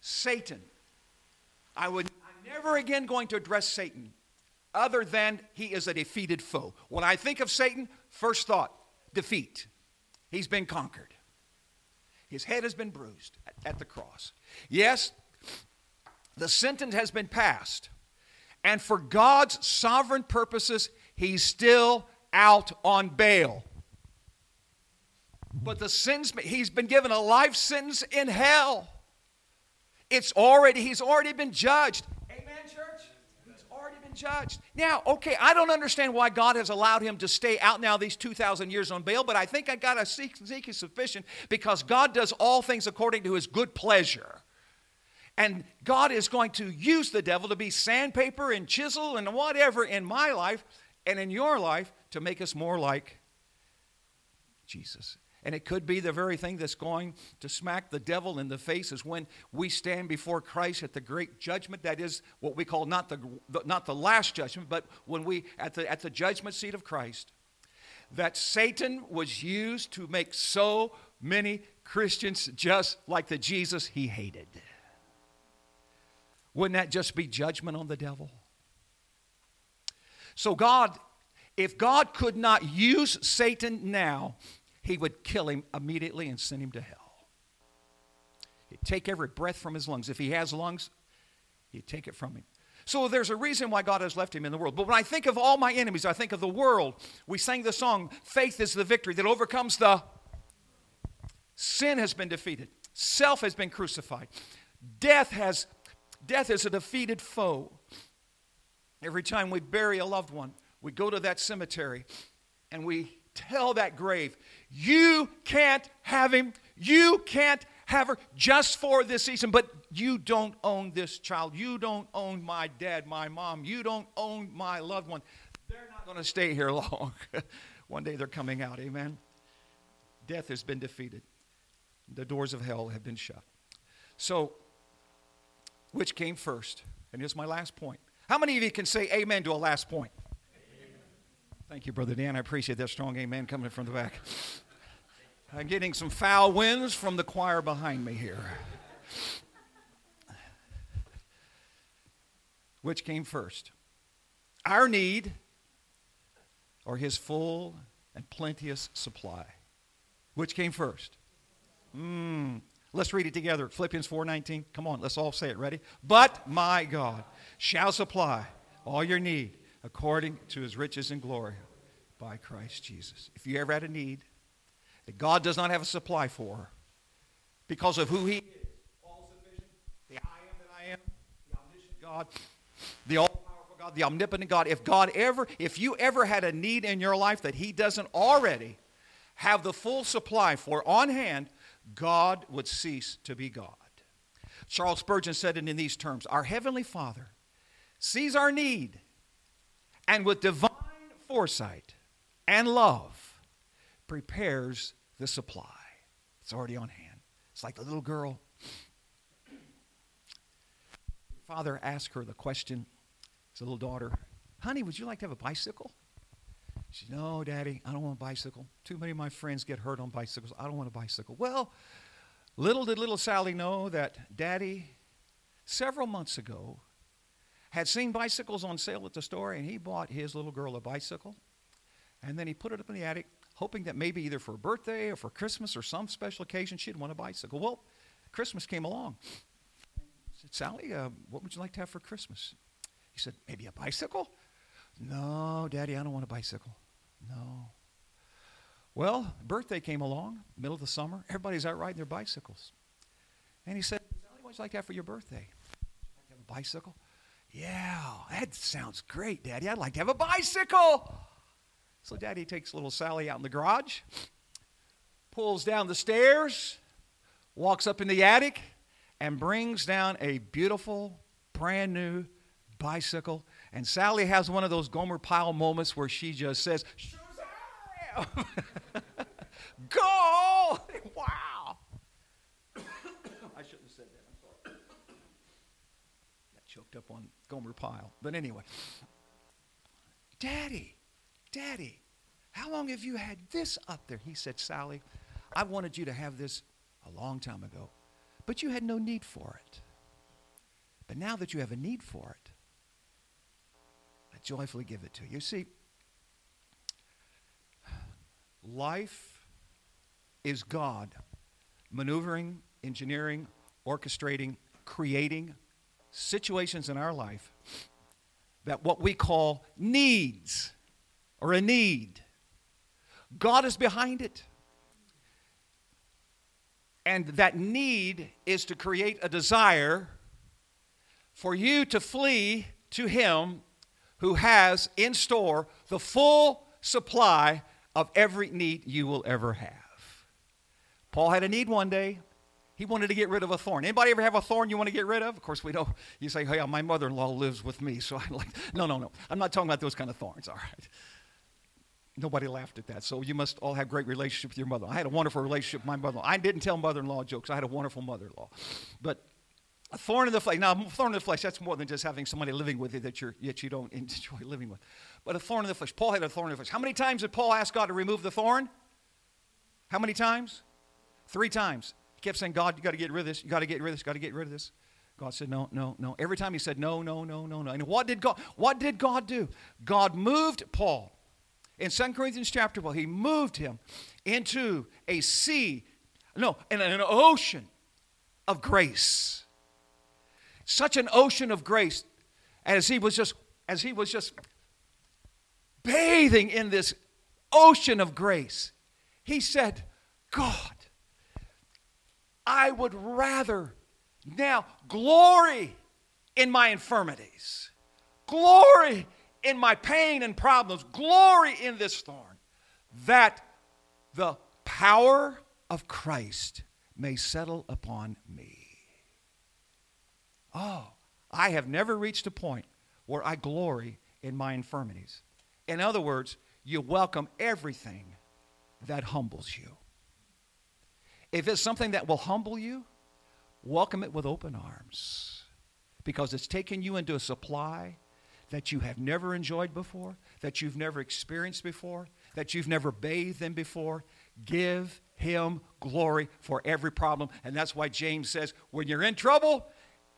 Satan, I would I'm never again going to address Satan other than he is a defeated foe. When I think of Satan, first thought, defeat. He's been conquered. His head has been bruised at, at the cross. Yes, the sentence has been passed. And for God's sovereign purposes, he's still out on bail. But the sins, he's been given a life sentence in hell. It's already, he's already been judged. Amen, church? He's already been judged. Now, okay, I don't understand why God has allowed him to stay out now these 2,000 years on bail, but I think I got to seek, seek sufficient because God does all things according to his good pleasure. And God is going to use the devil to be sandpaper and chisel and whatever in my life and in your life to make us more like Jesus. And it could be the very thing that's going to smack the devil in the face is when we stand before Christ at the great judgment. That is what we call not the, not the last judgment, but when we, at the, at the judgment seat of Christ, that Satan was used to make so many Christians just like the Jesus he hated. Wouldn't that just be judgment on the devil? So, God, if God could not use Satan now, he would kill him immediately and send him to hell. He'd take every breath from his lungs. If he has lungs, he'd take it from him. So there's a reason why God has left him in the world. But when I think of all my enemies, I think of the world. We sang the song, Faith is the victory that overcomes the. Sin has been defeated, self has been crucified, death has Death is a defeated foe. Every time we bury a loved one, we go to that cemetery and we tell that grave, You can't have him. You can't have her just for this season, but you don't own this child. You don't own my dad, my mom. You don't own my loved one. They're not going to stay here long. one day they're coming out. Amen. Death has been defeated, the doors of hell have been shut. So, which came first? And here's my last point. How many of you can say amen to a last point? Thank you, Brother Dan. I appreciate that strong amen coming from the back. I'm getting some foul winds from the choir behind me here. Which came first? Our need or his full and plenteous supply? Which came first? Hmm. Let's read it together. Philippians 4:19. Come on, let's all say it. Ready? But my God shall supply all your need according to his riches and glory by Christ Jesus. If you ever had a need that God does not have a supply for because of who he is, all sufficient, the I am that I am, the omniscient God, the all-powerful God, the omnipotent God, if God ever, if you ever had a need in your life that he doesn't already have the full supply for on hand, God would cease to be God. Charles Spurgeon said it in these terms Our Heavenly Father sees our need and with divine foresight and love prepares the supply. It's already on hand. It's like the little girl. Father asked her the question, his little daughter, Honey, would you like to have a bicycle? She said, No, Daddy, I don't want a bicycle. Too many of my friends get hurt on bicycles. I don't want a bicycle. Well, little did little Sally know that Daddy, several months ago, had seen bicycles on sale at the store, and he bought his little girl a bicycle. And then he put it up in the attic, hoping that maybe either for a birthday or for Christmas or some special occasion she'd want a bicycle. Well, Christmas came along. He said, Sally, uh, what would you like to have for Christmas? He said, maybe a bicycle? No, Daddy, I don't want a bicycle. No. Well, birthday came along, middle of the summer. Everybody's out riding their bicycles. And he said, Sally, what would you like to have for your birthday? Have a bicycle? Yeah, that sounds great, Daddy. I'd like to have a bicycle. So Daddy takes little Sally out in the garage, pulls down the stairs, walks up in the attic, and brings down a beautiful, brand new bicycle. And Sally has one of those Gomer Pyle moments where she just says, Go! Wow! I shouldn't have said that. I'm sorry. Got choked up on Gomer Pyle. But anyway, Daddy, Daddy, how long have you had this up there? He said, Sally, I wanted you to have this a long time ago, but you had no need for it. But now that you have a need for it, I joyfully give it to you. You see, life is God maneuvering, engineering, orchestrating, creating situations in our life that what we call needs or a need. God is behind it. And that need is to create a desire for you to flee to Him who has in store the full supply of every need you will ever have. Paul had a need one day. He wanted to get rid of a thorn. Anybody ever have a thorn you want to get rid of? Of course, we don't. You say, hey, my mother-in-law lives with me, so I'm like. No, no, no. I'm not talking about those kind of thorns. All right. Nobody laughed at that. So you must all have great relationship with your mother. I had a wonderful relationship with my mother. I didn't tell mother-in-law jokes. I had a wonderful mother-in-law. But a thorn in the flesh. Now, thorn in the flesh, that's more than just having somebody living with you that you're, yet you don't enjoy living with. But a thorn in the flesh. Paul had a thorn in the flesh. How many times did Paul ask God to remove the thorn? How many times? Three times. He kept saying, God, you got to get rid of this. You got to get rid of this. Got to get rid of this. God said, no, no, no. Every time he said, no, no, no, no, no. And what did God, what did God do? God moved Paul. In 2 Corinthians chapter 12, he moved him into a sea, no, in an ocean of grace. Such an ocean of grace as he was just, as he was just bathing in this ocean of grace. He said, God, I would rather now glory in my infirmities, glory in my pain and problems, glory in this thorn, that the power of Christ may settle upon me. Oh, I have never reached a point where I glory in my infirmities. In other words, you welcome everything that humbles you. If it's something that will humble you, welcome it with open arms because it's taken you into a supply that you have never enjoyed before, that you've never experienced before, that you've never bathed in before. Give him glory for every problem. And that's why James says, when you're in trouble,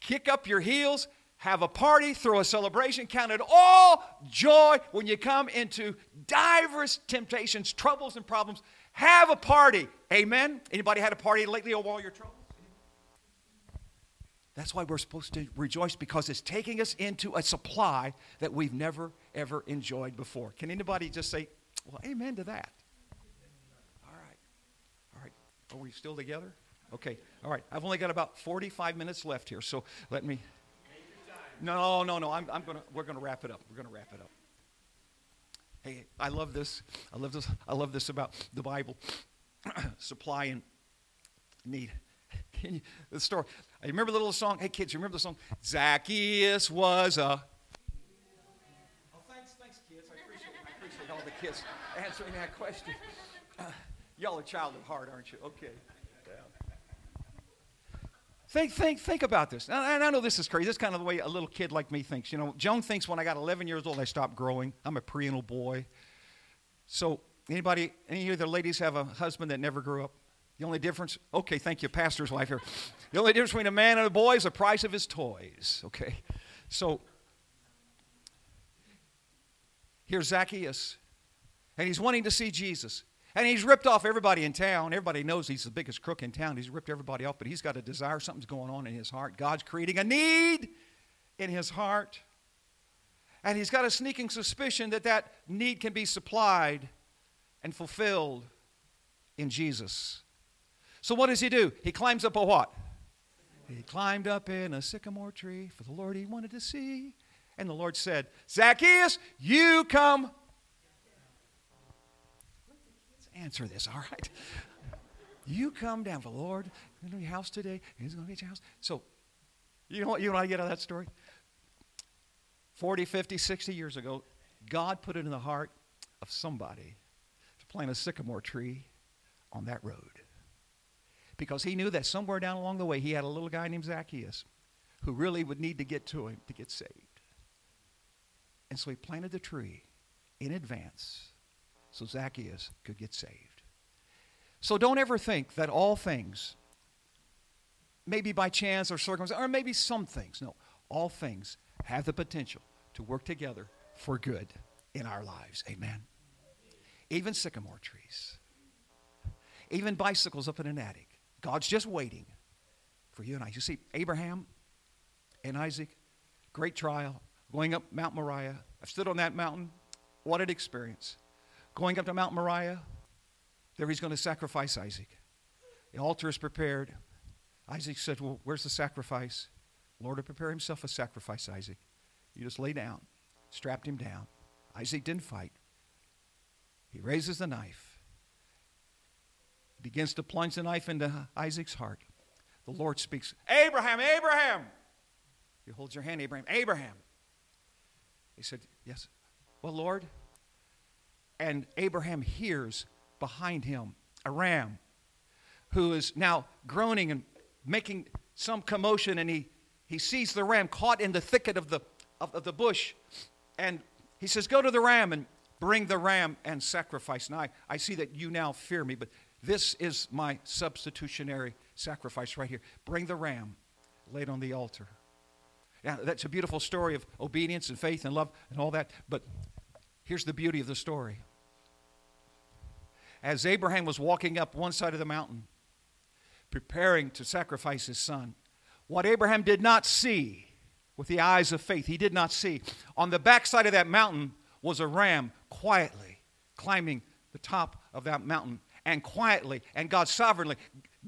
kick up your heels, have a party, throw a celebration, count it all joy when you come into diverse temptations, troubles, and problems. Have a party. Amen. Anybody had a party lately over all your troubles? That's why we're supposed to rejoice because it's taking us into a supply that we've never ever enjoyed before. Can anybody just say, "Well, amen to that"? All right. All right. Are we still together? Okay. All right. I've only got about 45 minutes left here, so let me No, no, no. I'm, I'm to we're going to wrap it up. We're going to wrap it up. Hey, I love this. I love this. I love this about the Bible. Supply and need. You, the story. I remember the little song. Hey, kids, you remember the song? Zacchaeus was a. Oh, thanks, thanks, kids. I appreciate, I appreciate all the kids answering that question. Uh, y'all are child of heart, aren't you? Okay. Think, think, think about this. And I know this is crazy. This is kind of the way a little kid like me thinks. You know, Joan thinks when I got 11 years old, I stopped growing. I'm a prenatal boy. So, anybody, any of the ladies have a husband that never grew up? The only difference, okay, thank you, pastor's wife here. The only difference between a man and a boy is the price of his toys, okay? So, here's Zacchaeus, and he's wanting to see Jesus. And he's ripped off everybody in town. Everybody knows he's the biggest crook in town. He's ripped everybody off, but he's got a desire. Something's going on in his heart. God's creating a need in his heart. And he's got a sneaking suspicion that that need can be supplied and fulfilled in Jesus. So what does he do? He climbs up a what? He climbed up in a sycamore tree for the Lord he wanted to see. And the Lord said, Zacchaeus, you come answer this, all right? You come down for the Lord in your house today. He's going to be your house. So, you know what? You what I get out of that story? 40, 50, 60 years ago, God put it in the heart of somebody to plant a sycamore tree on that road. Because he knew that somewhere down along the way, he had a little guy named Zacchaeus who really would need to get to him to get saved. And so he planted the tree in advance so Zacchaeus could get saved. So don't ever think that all things, maybe by chance or circumstance, or maybe some things, no, all things have the potential to work together for good in our lives. Amen. Even sycamore trees, even bicycles up in an attic. God's just waiting for you and I. You see, Abraham and Isaac, great trial, going up Mount Moriah. I've stood on that mountain. What an experience going up to Mount Moriah. There he's going to sacrifice Isaac. The altar is prepared. Isaac said, Well, where's the sacrifice? Lord to prepare himself a sacrifice, Isaac. You just lay down, strapped him down. Isaac didn't fight. He raises the knife, begins to plunge the knife into Isaac's heart. The Lord speaks, Abraham, Abraham. He holds your hand, Abraham, Abraham. He said, Yes. Well, Lord, and Abraham hears behind him a ram who is now groaning and making some commotion, and he, he sees the ram caught in the thicket of the, of, of the bush. And he says, Go to the ram and bring the ram and sacrifice. Now, I, I see that you now fear me, but this is my substitutionary sacrifice right here. Bring the ram laid on the altar. Now, that's a beautiful story of obedience and faith and love and all that, but here's the beauty of the story as Abraham was walking up one side of the mountain, preparing to sacrifice his son, what Abraham did not see with the eyes of faith, he did not see. On the backside of that mountain was a ram quietly climbing the top of that mountain and quietly and God sovereignly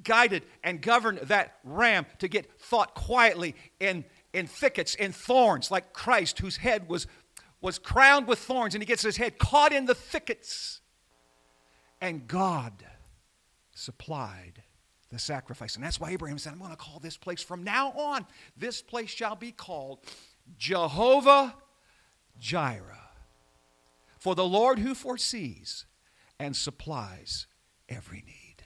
guided and governed that ram to get thought quietly in, in thickets, in thorns, like Christ, whose head was, was crowned with thorns, and he gets his head caught in the thickets and God supplied the sacrifice. And that's why Abraham said, I'm going to call this place from now on, this place shall be called Jehovah Jireh. For the Lord who foresees and supplies every need.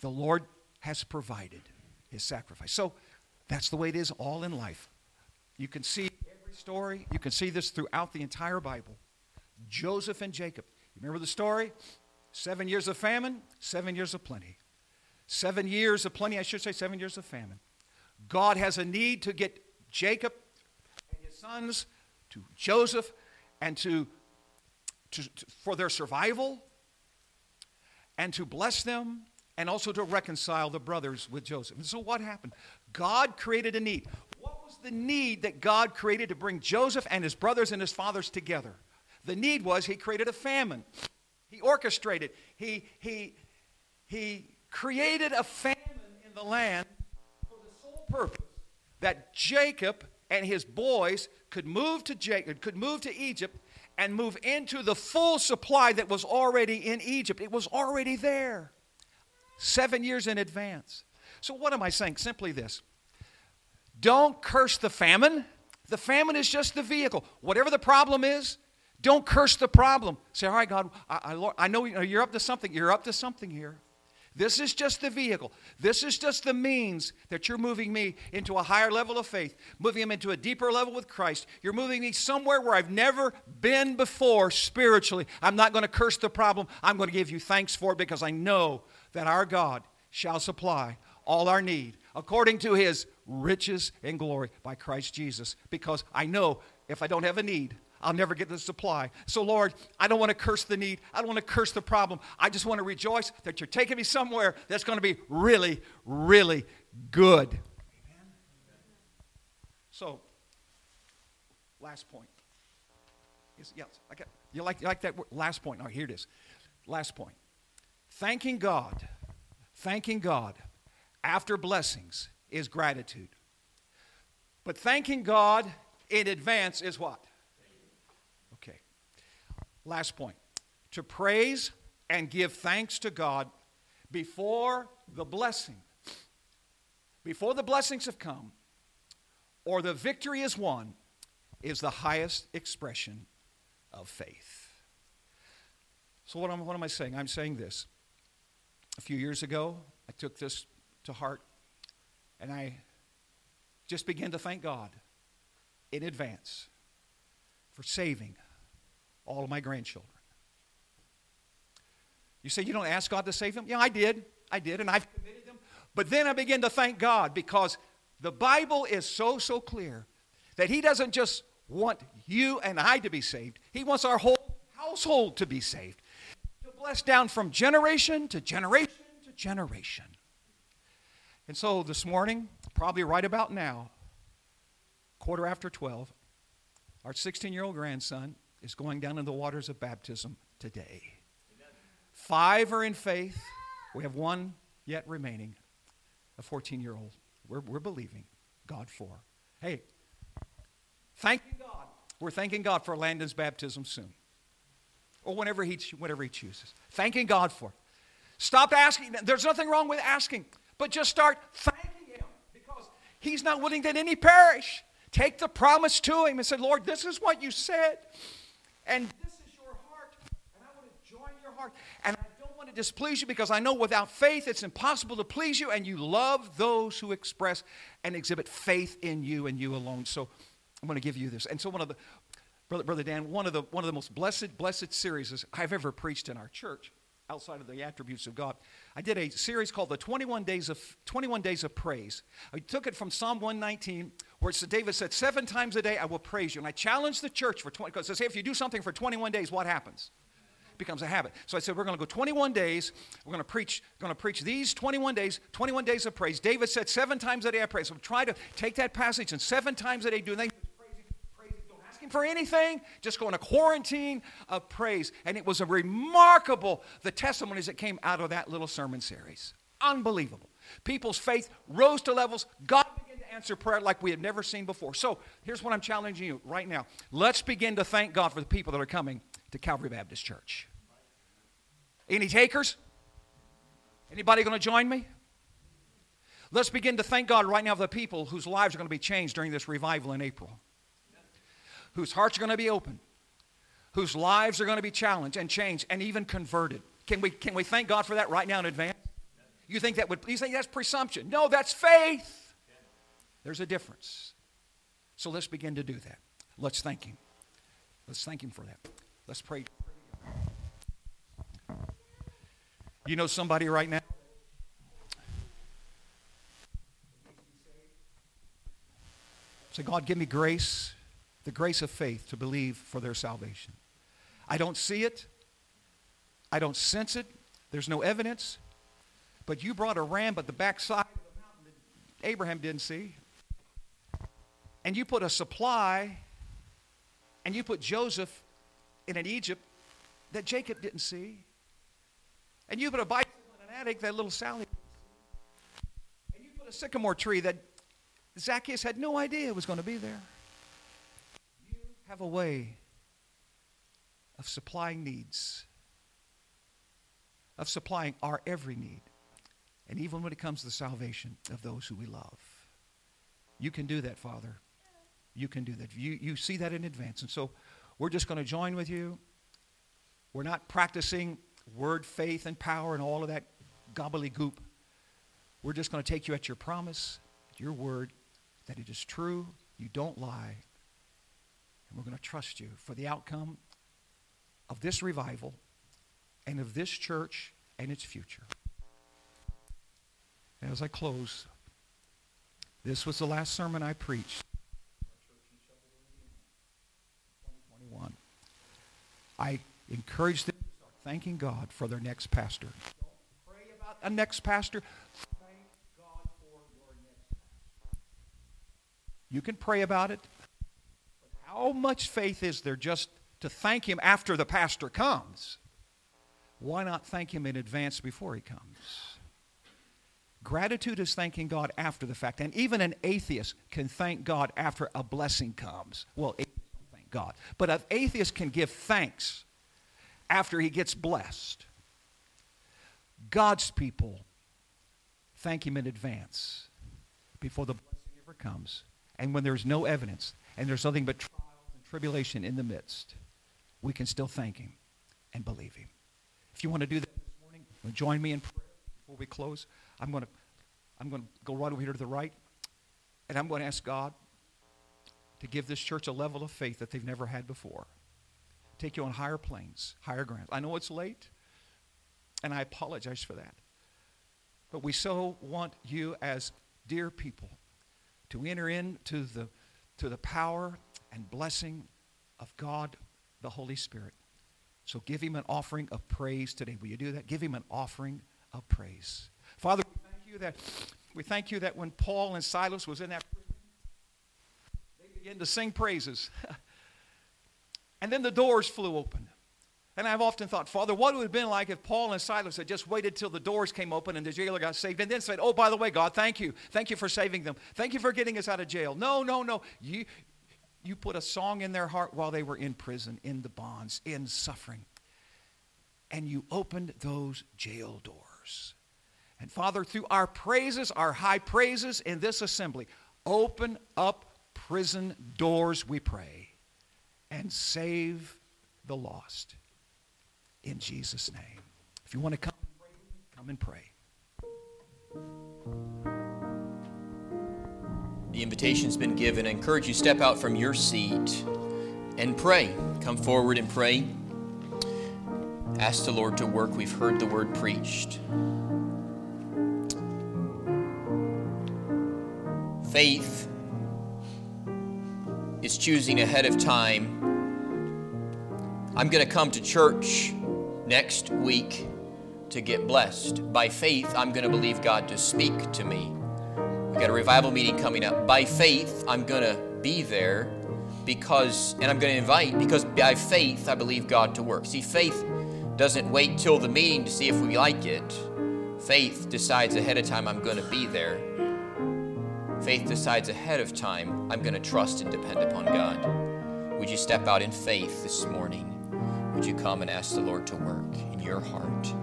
The Lord has provided his sacrifice. So that's the way it is all in life. You can see every story, you can see this throughout the entire Bible. Joseph and Jacob. You remember the story? Seven years of famine, seven years of plenty. Seven years of plenty, I should say, seven years of famine. God has a need to get Jacob and his sons to Joseph and to, to, to, for their survival and to bless them and also to reconcile the brothers with Joseph. And so what happened? God created a need. What was the need that God created to bring Joseph and his brothers and his fathers together? The need was he created a famine. He orchestrated. He, he, he created a famine in the land for the sole purpose that Jacob and his boys could move to Jacob, could move to Egypt and move into the full supply that was already in Egypt. It was already there. Seven years in advance. So what am I saying? Simply this. Don't curse the famine. The famine is just the vehicle. Whatever the problem is, don't curse the problem. Say, all right, God, I, I, Lord, I know you're up to something. You're up to something here. This is just the vehicle. This is just the means that you're moving me into a higher level of faith, moving him into a deeper level with Christ. You're moving me somewhere where I've never been before spiritually. I'm not going to curse the problem. I'm going to give you thanks for it because I know that our God shall supply all our need according to his riches and glory by Christ Jesus. Because I know if I don't have a need, I'll never get the supply. So, Lord, I don't want to curse the need. I don't want to curse the problem. I just want to rejoice that you're taking me somewhere that's going to be really, really good. So, last point. Yes, yes I got, you, like, you like that word? Last point. Right, here it is. Last point. Thanking God, thanking God after blessings is gratitude. But thanking God in advance is what? Last point. To praise and give thanks to God before the blessing, before the blessings have come, or the victory is won, is the highest expression of faith. So, what am, what am I saying? I'm saying this. A few years ago, I took this to heart and I just began to thank God in advance for saving all of my grandchildren. You say you don't ask God to save them? Yeah, I did. I did, and I've committed them. But then I began to thank God because the Bible is so, so clear that He doesn't just want you and I to be saved, He wants our whole household to be saved. To bless down from generation to generation to generation. And so this morning, probably right about now, quarter after 12, our 16 year old grandson is going down in the waters of baptism today. Five are in faith. We have one yet remaining, a 14 year old. We're, we're believing God for. Hey, thanking God. We're thanking God for Landon's baptism soon. Or whenever he, whenever he chooses. Thanking God for it. Stop asking. There's nothing wrong with asking, but just start thanking Him because He's not willing that any perish. Take the promise to Him and say, Lord, this is what you said, and this is your heart, and I want to join your heart. And I don't want to displease you because I know without faith it's impossible to please you, and you love those who express and exhibit faith in you and you alone. So I'm going to give you this. And so one of the Brother, Brother Dan, one of the one of the most blessed, blessed series I've ever preached in our church outside of the attributes of God. I did a series called the 21 Days of 21 Days of Praise. I took it from Psalm 119, where David said, Seven times a day I will praise you. And I challenged the church for 20, because I say, if you do something for 21 days, what happens? It becomes a habit. So I said, we're going to go 21 days. We're going to preach, going to preach these 21 days, 21 days of praise. David said, seven times a day I praise. So try to take that passage and seven times a day do things for anything, just go in a quarantine of praise. And it was a remarkable, the testimonies that came out of that little sermon series. Unbelievable. People's faith rose to levels. God began to answer prayer like we had never seen before. So here's what I'm challenging you right now. Let's begin to thank God for the people that are coming to Calvary Baptist Church. Any takers? Anybody going to join me? Let's begin to thank God right now for the people whose lives are going to be changed during this revival in April whose hearts are going to be open, whose lives are going to be challenged and changed and even converted. Can we, can we thank God for that right now in advance? You think that would you think that's presumption? No, that's faith. There's a difference. So let's begin to do that. Let's thank Him. Let's thank Him for that. Let's pray. You know somebody right now? Say, God, give me grace the grace of faith to believe for their salvation. I don't see it. I don't sense it. There's no evidence. But you brought a ram but the backside of the mountain that Abraham didn't see. And you put a supply and you put Joseph in an Egypt that Jacob didn't see. And you put a bicycle in an attic that little Sally And you put a sycamore tree that Zacchaeus had no idea was going to be there have a way of supplying needs, of supplying our every need, and even when it comes to the salvation of those who we love. You can do that, Father. You can do that. You, you see that in advance. And so we're just going to join with you. We're not practicing word, faith, and power and all of that gobbledygook. We're just going to take you at your promise, your word, that it is true, you don't lie, and we're going to trust you for the outcome of this revival and of this church and its future. As I close, this was the last sermon I preached. I encourage them to start thanking God for their next pastor. Don't pray about a next pastor. Thank God for your next pastor. You can pray about it. How much faith is there just to thank him after the pastor comes? Why not thank him in advance before he comes? Gratitude is thanking God after the fact. And even an atheist can thank God after a blessing comes. Well, thank God. But an atheist can give thanks after he gets blessed. God's people thank him in advance before the blessing ever comes. And when there's no evidence and there's nothing but trials and tribulation in the midst, we can still thank him and believe him. If you want to do that this morning, join me in prayer before we close. I'm going to I'm going to go right over here to the right, and I'm going to ask God to give this church a level of faith that they've never had before. Take you on higher planes, higher grounds. I know it's late, and I apologize for that. But we so want you as dear people to enter into the, to the power and blessing of God, the Holy Spirit. So give him an offering of praise today. Will you do that? Give him an offering of praise. Father, we thank you that we thank you that when Paul and Silas was in that prison, they began to sing praises. and then the doors flew open. And I've often thought, Father, what would it have been like if Paul and Silas had just waited till the doors came open and the jailer got saved and then said, Oh, by the way, God, thank you. Thank you for saving them. Thank you for getting us out of jail. No, no, no. You, you put a song in their heart while they were in prison, in the bonds, in suffering. And you opened those jail doors. And Father, through our praises, our high praises in this assembly, open up prison doors, we pray, and save the lost in Jesus' name. If you want to come come and pray. The invitation's been given. I encourage you step out from your seat and pray. Come forward and pray. Ask the Lord to work. We've heard the word preached. Faith is choosing ahead of time. I'm going to come to church next week to get blessed. By faith, I'm going to believe God to speak to me. We got a revival meeting coming up. By faith, I'm going to be there because, and I'm going to invite because by faith, I believe God to work. See, faith doesn't wait till the meeting to see if we like it. Faith decides ahead of time, I'm going to be there. Faith decides ahead of time, I'm going to trust and depend upon God. Would you step out in faith this morning? Would you come and ask the Lord to work in your heart?